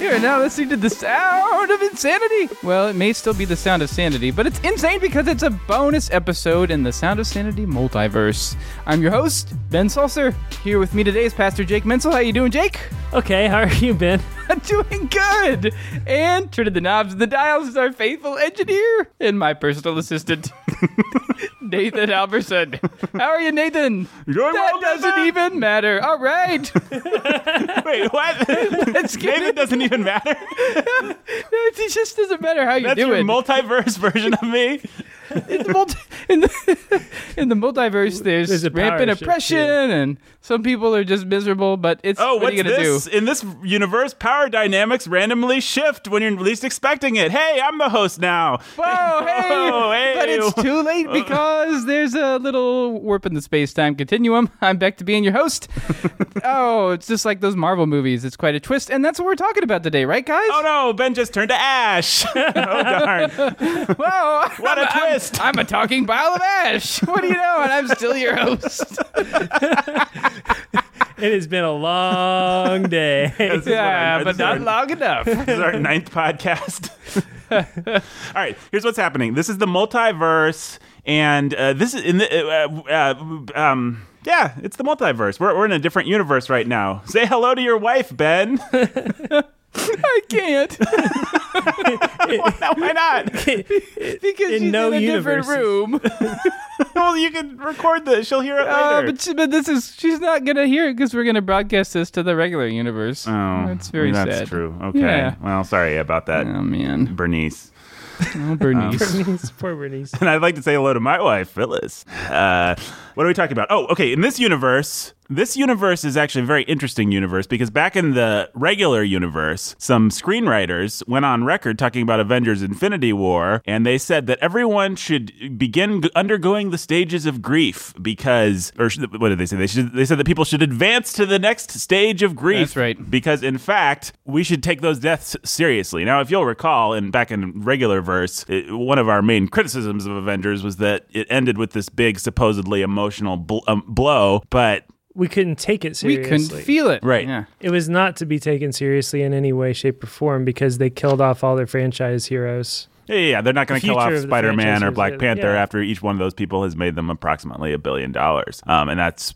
You're now listening to the sound of insanity. Well, it may still be the sound of sanity, but it's insane because it's a bonus episode in the Sound of Sanity multiverse. I'm your host, Ben Salser. Here with me today is Pastor Jake Menzel. How you doing, Jake? Okay, how are you, Ben? I'm doing good. And turning the knobs and the dials is our faithful engineer and my personal assistant, Nathan Alberson. How are you, Nathan? Doing that well, doesn't Nathan. even matter. All right. Wait, what? Let's get Maybe it doesn't even matter. it just doesn't matter how you That's do your it. multiverse version of me. In the, multi- in the in the multiverse, there's, There's rampant oppression, and some people are just miserable. But it's Oh, what what's are you gonna this? do? In this universe, power dynamics randomly shift when you're least expecting it. Hey, I'm the host now. Whoa, hey! Whoa, hey. But it's too late because there's a little warp in the space time continuum. I'm back to being your host. oh, it's just like those Marvel movies. It's quite a twist, and that's what we're talking about today, right, guys? Oh no, Ben just turned to ash. oh darn. Whoa! What a I'm- twist. I'm, a talking pile of ash. What do you know? And I'm still your host. It has been a long day. This is what I- yeah, this but not our- long enough. This is our ninth podcast. All right, here's what's happening. This is the multiverse, and uh, this is in the uh, uh, um. Yeah, it's the multiverse. We're, we're in a different universe right now. Say hello to your wife, Ben. I can't. no, why not? Because In she's no in a different room. well, you can record this. She'll hear it Uh, later. but, she, but this is she's not gonna hear it because we're gonna broadcast this to the regular universe. oh, that's very sad. that's sad. true. Okay. Yeah. Well, sorry about that, Oh man, Bernice. oh Bernice. Bernice, poor Bernice. And I'd like to say hello to my wife, Phyllis. Uh, what are we talking about? Oh, okay. In this universe, this universe is actually a very interesting universe because back in the regular universe, some screenwriters went on record talking about Avengers Infinity War, and they said that everyone should begin undergoing the stages of grief because, or what did they say? They, should, they said that people should advance to the next stage of grief. That's right. Because in fact, we should take those deaths seriously. Now, if you'll recall, in back in regular verse, it, one of our main criticisms of Avengers was that it ended with this big, supposedly emotional bl- um, blow, but We couldn't take it seriously. we couldn't feel it. Right. Yeah. it was not to be taken seriously in any way, shape, or form because they killed off all their franchise heroes. yeah, yeah, yeah, they're not going to kill off of Spider Man or Black Panther yeah. after each one of those people has made them approximately a billion dollars. Um, and that's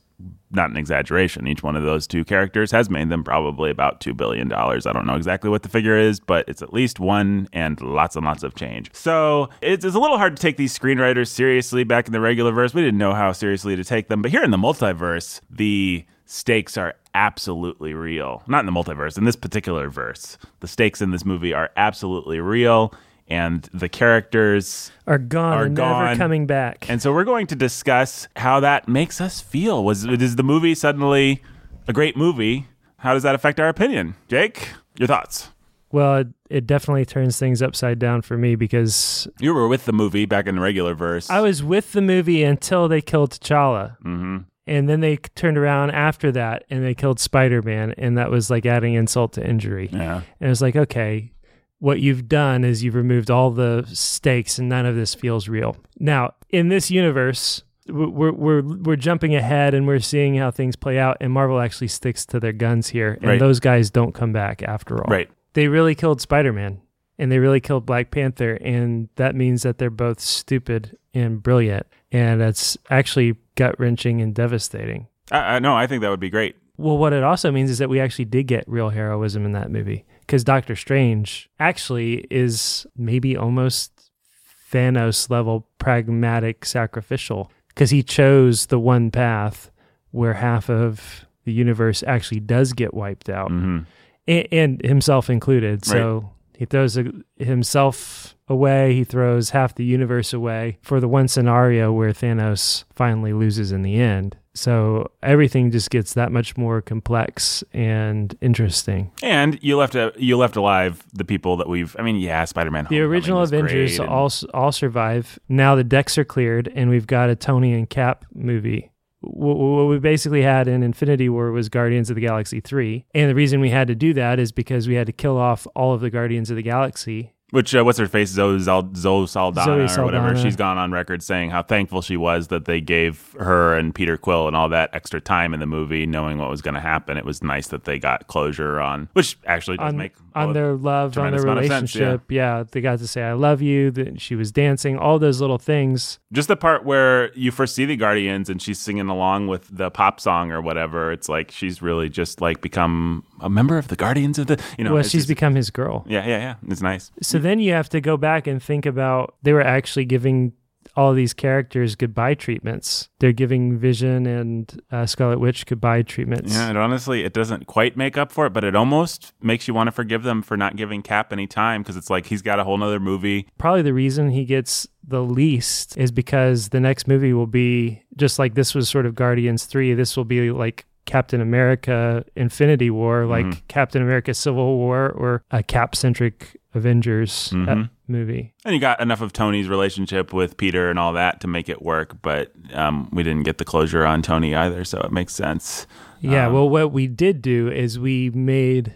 not an exaggeration. Each one of those two characters has made them probably about $2 billion. I don't know exactly what the figure is, but it's at least one and lots and lots of change. So it's, it's a little hard to take these screenwriters seriously back in the regular verse. We didn't know how seriously to take them. But here in the multiverse, the stakes are absolutely real. Not in the multiverse, in this particular verse. The stakes in this movie are absolutely real. And the characters Are gone Are and gone. never coming back. and so we're going to discuss how that makes us feel. Was is the movie suddenly a great movie? How does that affect our opinion? Jake, your thoughts? well, it, it definitely turns things upside down for me because You were with the movie back in the regular verse. I was with the movie until they killed T'Challa. hmm And then they turned around after that and they killed Spider Man. And that was like adding insult to injury. Yeah. And it's like, okay, what you've done is you've removed all the stakes and none of this feels real. Now, in this universe, we're, we're, we're jumping ahead and we're seeing how things play out. And Marvel actually sticks to their guns here. And Right. those guys don't come back after all. Right. They really killed Spider Man and they really killed Black Panther. And that means that they're both stupid and brilliant. And that's actually gut wrenching and devastating. I, I, no, I think that would be great. Well, what it also means is that we actually did get real heroism in that movie because Doctor Strange actually is maybe almost Thanos level pragmatic sacrificial because he chose the one path where half of the universe actually does get wiped out hmm and, and himself included. So he throws a, himself away, he throws half the universe away for the one scenario where Thanos finally loses in the end. So everything just gets that much more complex and interesting. And you left a, you left alive the people that we've. I mean, yeah, Spider Man. The original Avengers all all survive. Now the decks are cleared, and we've got a Tony and Cap movie. What we basically had in Infinity War was Guardians of the Galaxy 3. And the reason we had to do that is because we had to kill off all of the Guardians of the Galaxy Which uh, what's her face Zoe, Zal- Zoe Saldana Zoe or whatever. She's gone on record saying how thankful she was that they gave her and Peter Quill and all that extra time in the movie, knowing what was going to happen. It was nice that they got closure on, which actually does on, make on their love, on their of sense, relationship. yeah. they got to say "I love you." That she was dancing, all those little things. Just the part where you first see the Guardians and she's singing along with the pop song or whatever. It's like she's really just like become a member of the Guardians of the, you know. well, she's just- become his girl. yeah, yeah, yeah. It's nice. So then you have to go back and think about they were actually giving all these characters goodbye treatments. They're giving Vision and uh, Scarlet Witch goodbye treatments. Yeah, and honestly, it doesn't quite make up for it, but it almost makes you want to forgive them for not giving Cap any time because it's like he's got a whole nother movie. Probably the reason he gets the least is because the next movie will be just like this was sort of Guardians 3. This will be like Captain America Infinity War, like Mm-hmm. Captain America Civil War, or a Cap centric Avengers uh, Mhm. movie. And you got enough of Tony's relationship with Peter and all that to make it work, but um, we didn't get the closure on Tony either, so it makes sense. Yeah, Um, well, what we did do is we made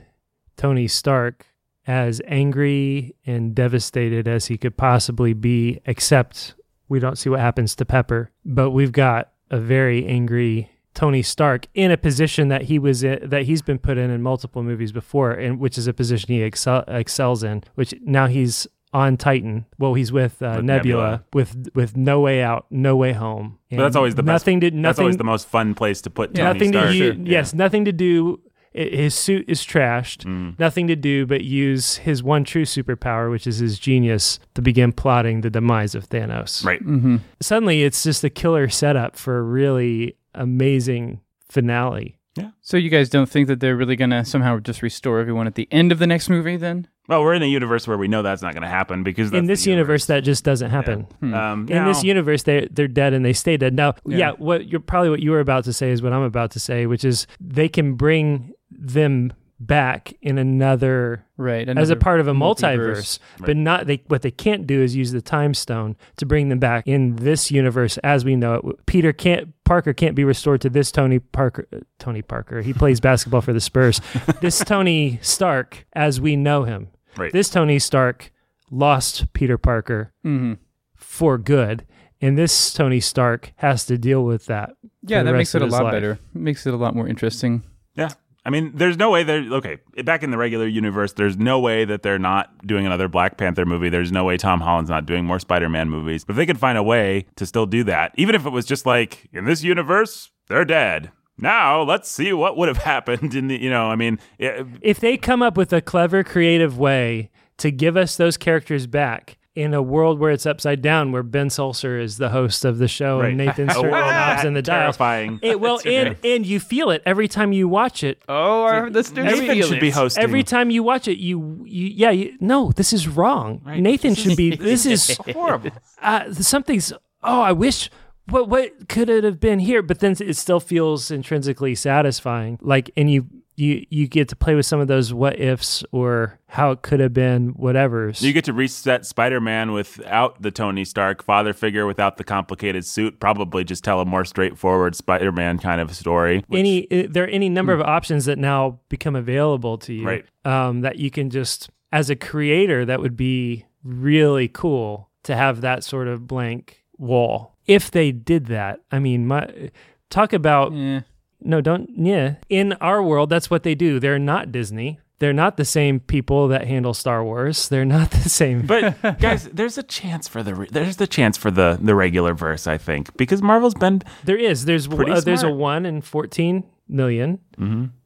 Tony Stark as angry and devastated as he could possibly be, except we don't see what happens to Pepper. But we've got a very angry Tony Stark in a position that he was in, that he's been put in in multiple movies before, and which is a position he excel, excels in. Which now he's on Titan. Well, he's with, uh, With Nebula, Nebula. with with no way out, no way home. But that's always the best- nothing to nothing. That's always the most fun place to put Tony nothing Stark. to Sure. do. Yes, nothing to do. His suit is trashed. Mm. Nothing to do but use his one true superpower, which is his genius, to begin plotting the demise of Thanos. Right. Mm-hmm. Suddenly, it's just a killer setup for a really amazing finale. Yeah. So you guys don't think that they're really gonna somehow just restore everyone at the end of the next movie? Then Well, we're in a universe where we know that's not going to happen because in this the universe, that just doesn't happen. Hmm. Um, In this universe, they they're dead and they stay dead. Now, Yeah. yeah. what you're probably what you were about to say is what I'm about to say, which is they can bring them back in another right, as a part of a multiverse. multiverse, but not they what they can't do is use the time stone to bring them back in this universe as we know it peter can't parker can't be restored to this tony parker uh, tony parker he plays basketball for the spurs this tony stark as we know him Right. this tony stark lost peter parker Mhm. for good and this tony stark has to deal with that Yeah, that makes it a lot life. better. Makes it a lot more interesting. Yeah. I mean, there's no way they're okay. Back in the regular universe, there's no way that they're not doing another Black Panther movie. There's no way Tom Holland's not doing more Spider-Man movies. But if they could find a way to still do that, even if it was just like in this universe, they're dead. Now let's see what would have happened in the. You know, I mean, it, if they come up with a clever, creative way to give us those characters back in a world where it's upside down, where Ben Sulcer is the host of the show Right. and Nathan A Stewart knobs in the dials. terrifying. It will, and and you feel it every time you watch it. Oh, our listeners Nathan feel should it. be hosting. Every time you watch it, you, you yeah, you, no, this is wrong. Nathan should be. This is horrible. uh, something's. Oh, I wish. What what could it have been here? But then it still feels intrinsically satisfying. Like, and you you you get to play with some of those what ifs or how it could have been, whatever. You get to reset Spider-Man without the Tony Stark father figure, without the complicated suit. Probably just tell a more straightforward Spider-Man kind of story. which- any uh, there are any number of options that now become available to you Right. um, that you can just as a creator that would be really cool to have that sort of blank wall if they did that i mean my talk about Yeah. No don't yeah. In our world that's what they do. They're not disney. They're not the same people that handle star wars. They're not the same. But guys, there's a chance for the re- there's the chance for the the regular verse, I think, because Marvel's been there is. There's uh, there's a 1 in 14 million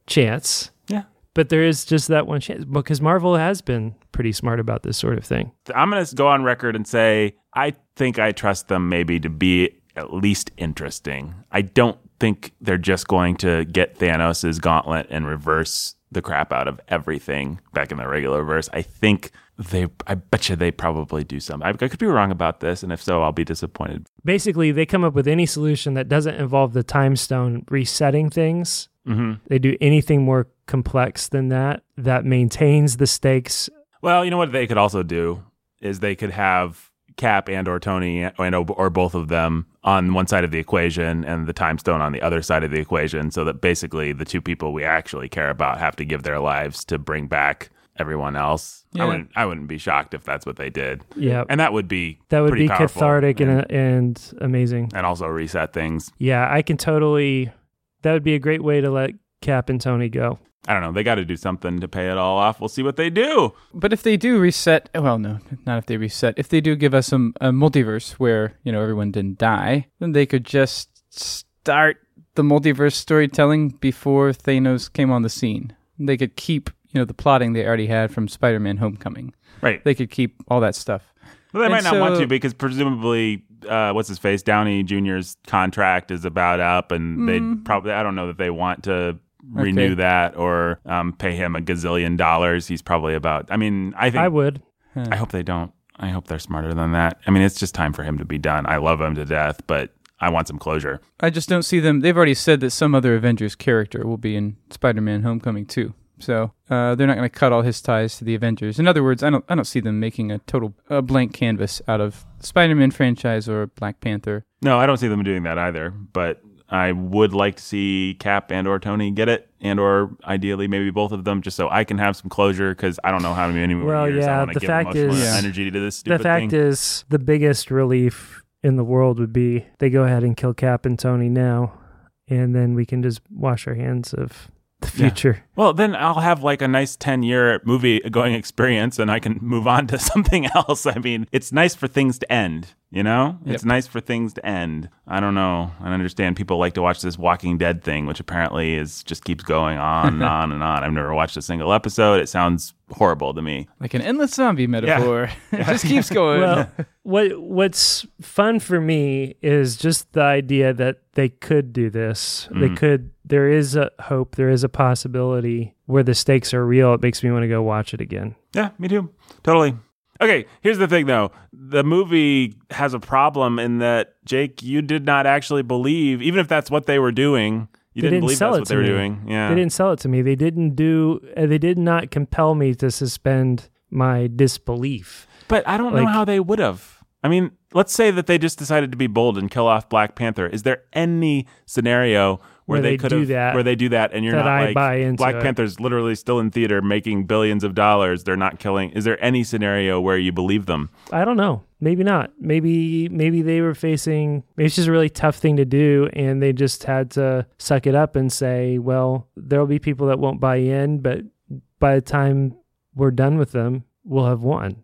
chance. Yeah. but there is just that one chance because Marvel has been pretty smart about this sort of thing. I'm going to go on record and say I think I trust them maybe to be at least interesting. I don't think they're just going to get Thanos' gauntlet and reverse the crap out of everything back in the regular verse. I think they I bet you they probably do something. I, I could be wrong about this and if so I'll be disappointed. Basically, they come up with any solution that doesn't involve the time stone resetting things. Mhm. They do anything more complex than that that maintains the stakes. Well, you know what they could also do is they could have Cap and or Tony and or both of them on one side of the equation and the time stone on the other side of the equation so that basically the two people we actually care about have to give their lives to bring back everyone else. Yeah. I wouldn't I wouldn't be shocked if that's what they did. Yeah, And that would be that would be cathartic and, and, uh, and amazing. and also reset things. Yeah, I can totally. That would be a great way to let Cap and Tony go. I don't know. They got to do something to pay it all off. We'll see what they do. But if they do reset, well, no, not if they reset. If they do give us some a multiverse where you know everyone didn't die, then they could just start the multiverse storytelling before Thanos came on the scene. They could keep you know the plotting they already had from Spider-Man: Homecoming. Right. They could keep all that stuff. Well, they And might not want to because presumably, uh, what's his face, Downey Jr.'s contract is about up, and they probably I don't know that they want to renew. Okay. that or um, pay him a gazillion dollars. He's probably about. I mean, I think I would. I hope they don't. I hope they're smarter than that. I mean, it's just time for him to be done. I love him to death, but I want some closure. I just don't see them. They've already said that some other Avengers character will be in Spider-Man: Homecoming too. So uh, they're not going to cut all his ties to the Avengers. In other words, I don't. I don't see them making a total a blank canvas out of Spider-Man franchise or Black Panther. No, I don't see them doing that either. But I would like to see Cap and or Tony get it, and or ideally maybe both of them, just so I can have some closure because I don't know how many more Well, years I yeah, want to the give fact is- energy to this The fact thing. is, the biggest relief in the world would be they go ahead and kill Cap and Tony now, and then we can just wash our hands of the Yeah. future. Well, then I'll have like a nice 10 year movie going experience and I can move on to something else. I mean, it's nice for things to end, you know? Yep. It's nice for things to end. I don't know. I understand people like to watch this Walking Dead thing, which apparently is just keeps going on and on and on. I've never watched a single episode. It sounds horrible to me. Like an endless zombie metaphor. it just keeps going. Well, what what's fun for me is just the idea that they could do this. They Mhm. could. There is a hope. There is a possibility where the stakes are real. It makes me want to go watch it again. Yeah, me too. Totally. Okay, here's the thing though. The movie has a problem in that Jake, you did not actually believe, even if that's what they were doing, you They didn't, didn't believe sell that's it what to they were me. doing. Yeah. They didn't sell it to me. They didn't do. Uh, they did not compel me to suspend my disbelief. But I don't know how they would have. I mean, let's say that they just decided to be bold and kill off Black Panther. Is there any scenario where, Where they, do have that, where they do that and you're that not like Black it. Panther's literally still in theater making billions of dollars. They're not killing. Is there any scenario where you believe them? I don't know. Maybe not. Maybe maybe they were facing. Maybe it's just a really tough thing to do, and they just had to suck it up and say, "Well, there'll be people that won't buy in, but by the time we're done with them, we'll have won."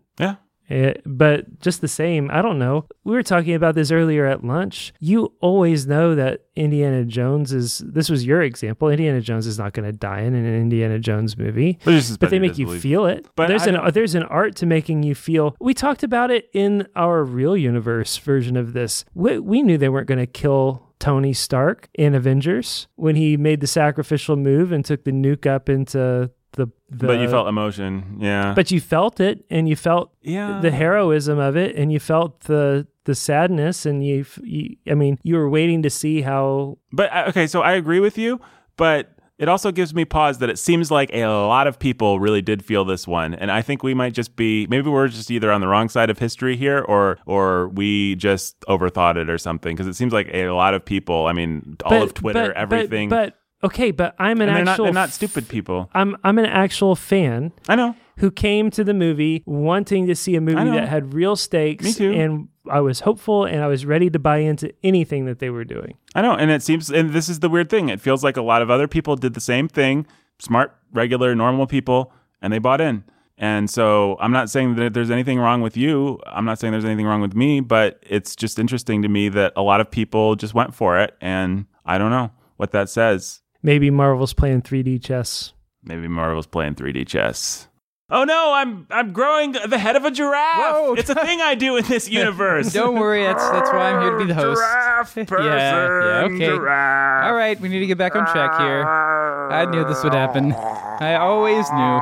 Yeah. Eh, but just the same, I don't know. We were talking about this earlier at lunch. You always know that Indiana Jones is. This was your example. Indiana Jones is not going to die in an Indiana Jones movie But, but they make you disbelieve. feel it. But there's I an there's an art to making you feel. We talked about it in our real universe version of this. We, we knew they weren't going to kill Tony Stark in Avengers when he made the sacrificial move and took the nuke up into the. the but you felt emotion. Yeah. but you felt it, and you felt yeah. the heroism of it, and you felt the the sadness, and you, you I mean, you were waiting to see how But uh, okay, so I agree with you, but it also gives me pause that it seems like a lot of people really did feel this one, and I think we might just be maybe we're just either on the wrong side of history here, or or we just overthought it or something because it seems like a lot of people. I mean, all but- of Twitter, but- everything. But, but okay, but I'm an and they're not actual they're not stupid people. I'm I'm an actual fan I know. who came to the movie wanting to see a movie that had real stakes. Me too. And I was hopeful and I was ready to buy into anything that they were doing. I know, and it seems, and this is the weird thing. It feels like a lot of other people did the same thing, smart, regular, normal people, and they bought in. And so I'm not saying that there's anything wrong with you. I'm not saying there's anything wrong with me, but it's just interesting to me that a lot of people just went for it. And I don't know what that says. Maybe Marvel's playing 3D chess. Maybe Marvel's playing 3D chess. Oh no, I'm I'm growing the head of a giraffe. Whoa. It's a thing I do in this universe. Don't worry, that's that's why I'm here to be the host. Giraffe person, yeah, okay. giraffe. All right, we need to get back on track here. I knew this would happen. I always knew.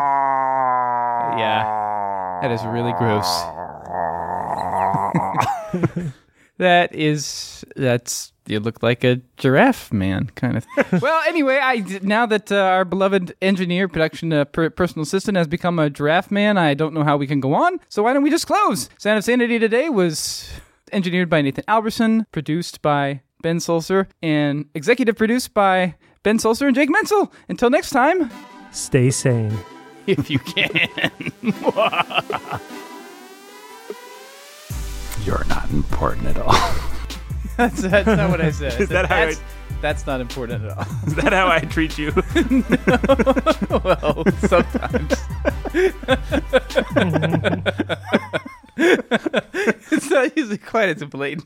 Yeah, that is really gross. that is that's you look like a giraffe man kind of. thing. well, anyway, I now that uh, our beloved engineer, production uh, per- personal assistant has become a giraffe man, I don't know how we can go on. So why don't we just close? Sound of Sanity today was engineered by Nathan Alberson, produced by Ben Sulzer, and executive produced by Ben Sulzer and Jake Menzel. Until next time. Stay sane. if you can. You're not important at all. That's, that's not what I said. I said, that I- that's, that's not important at all. Is that how I treat you? well, sometimes. it's not usually quite as blatant.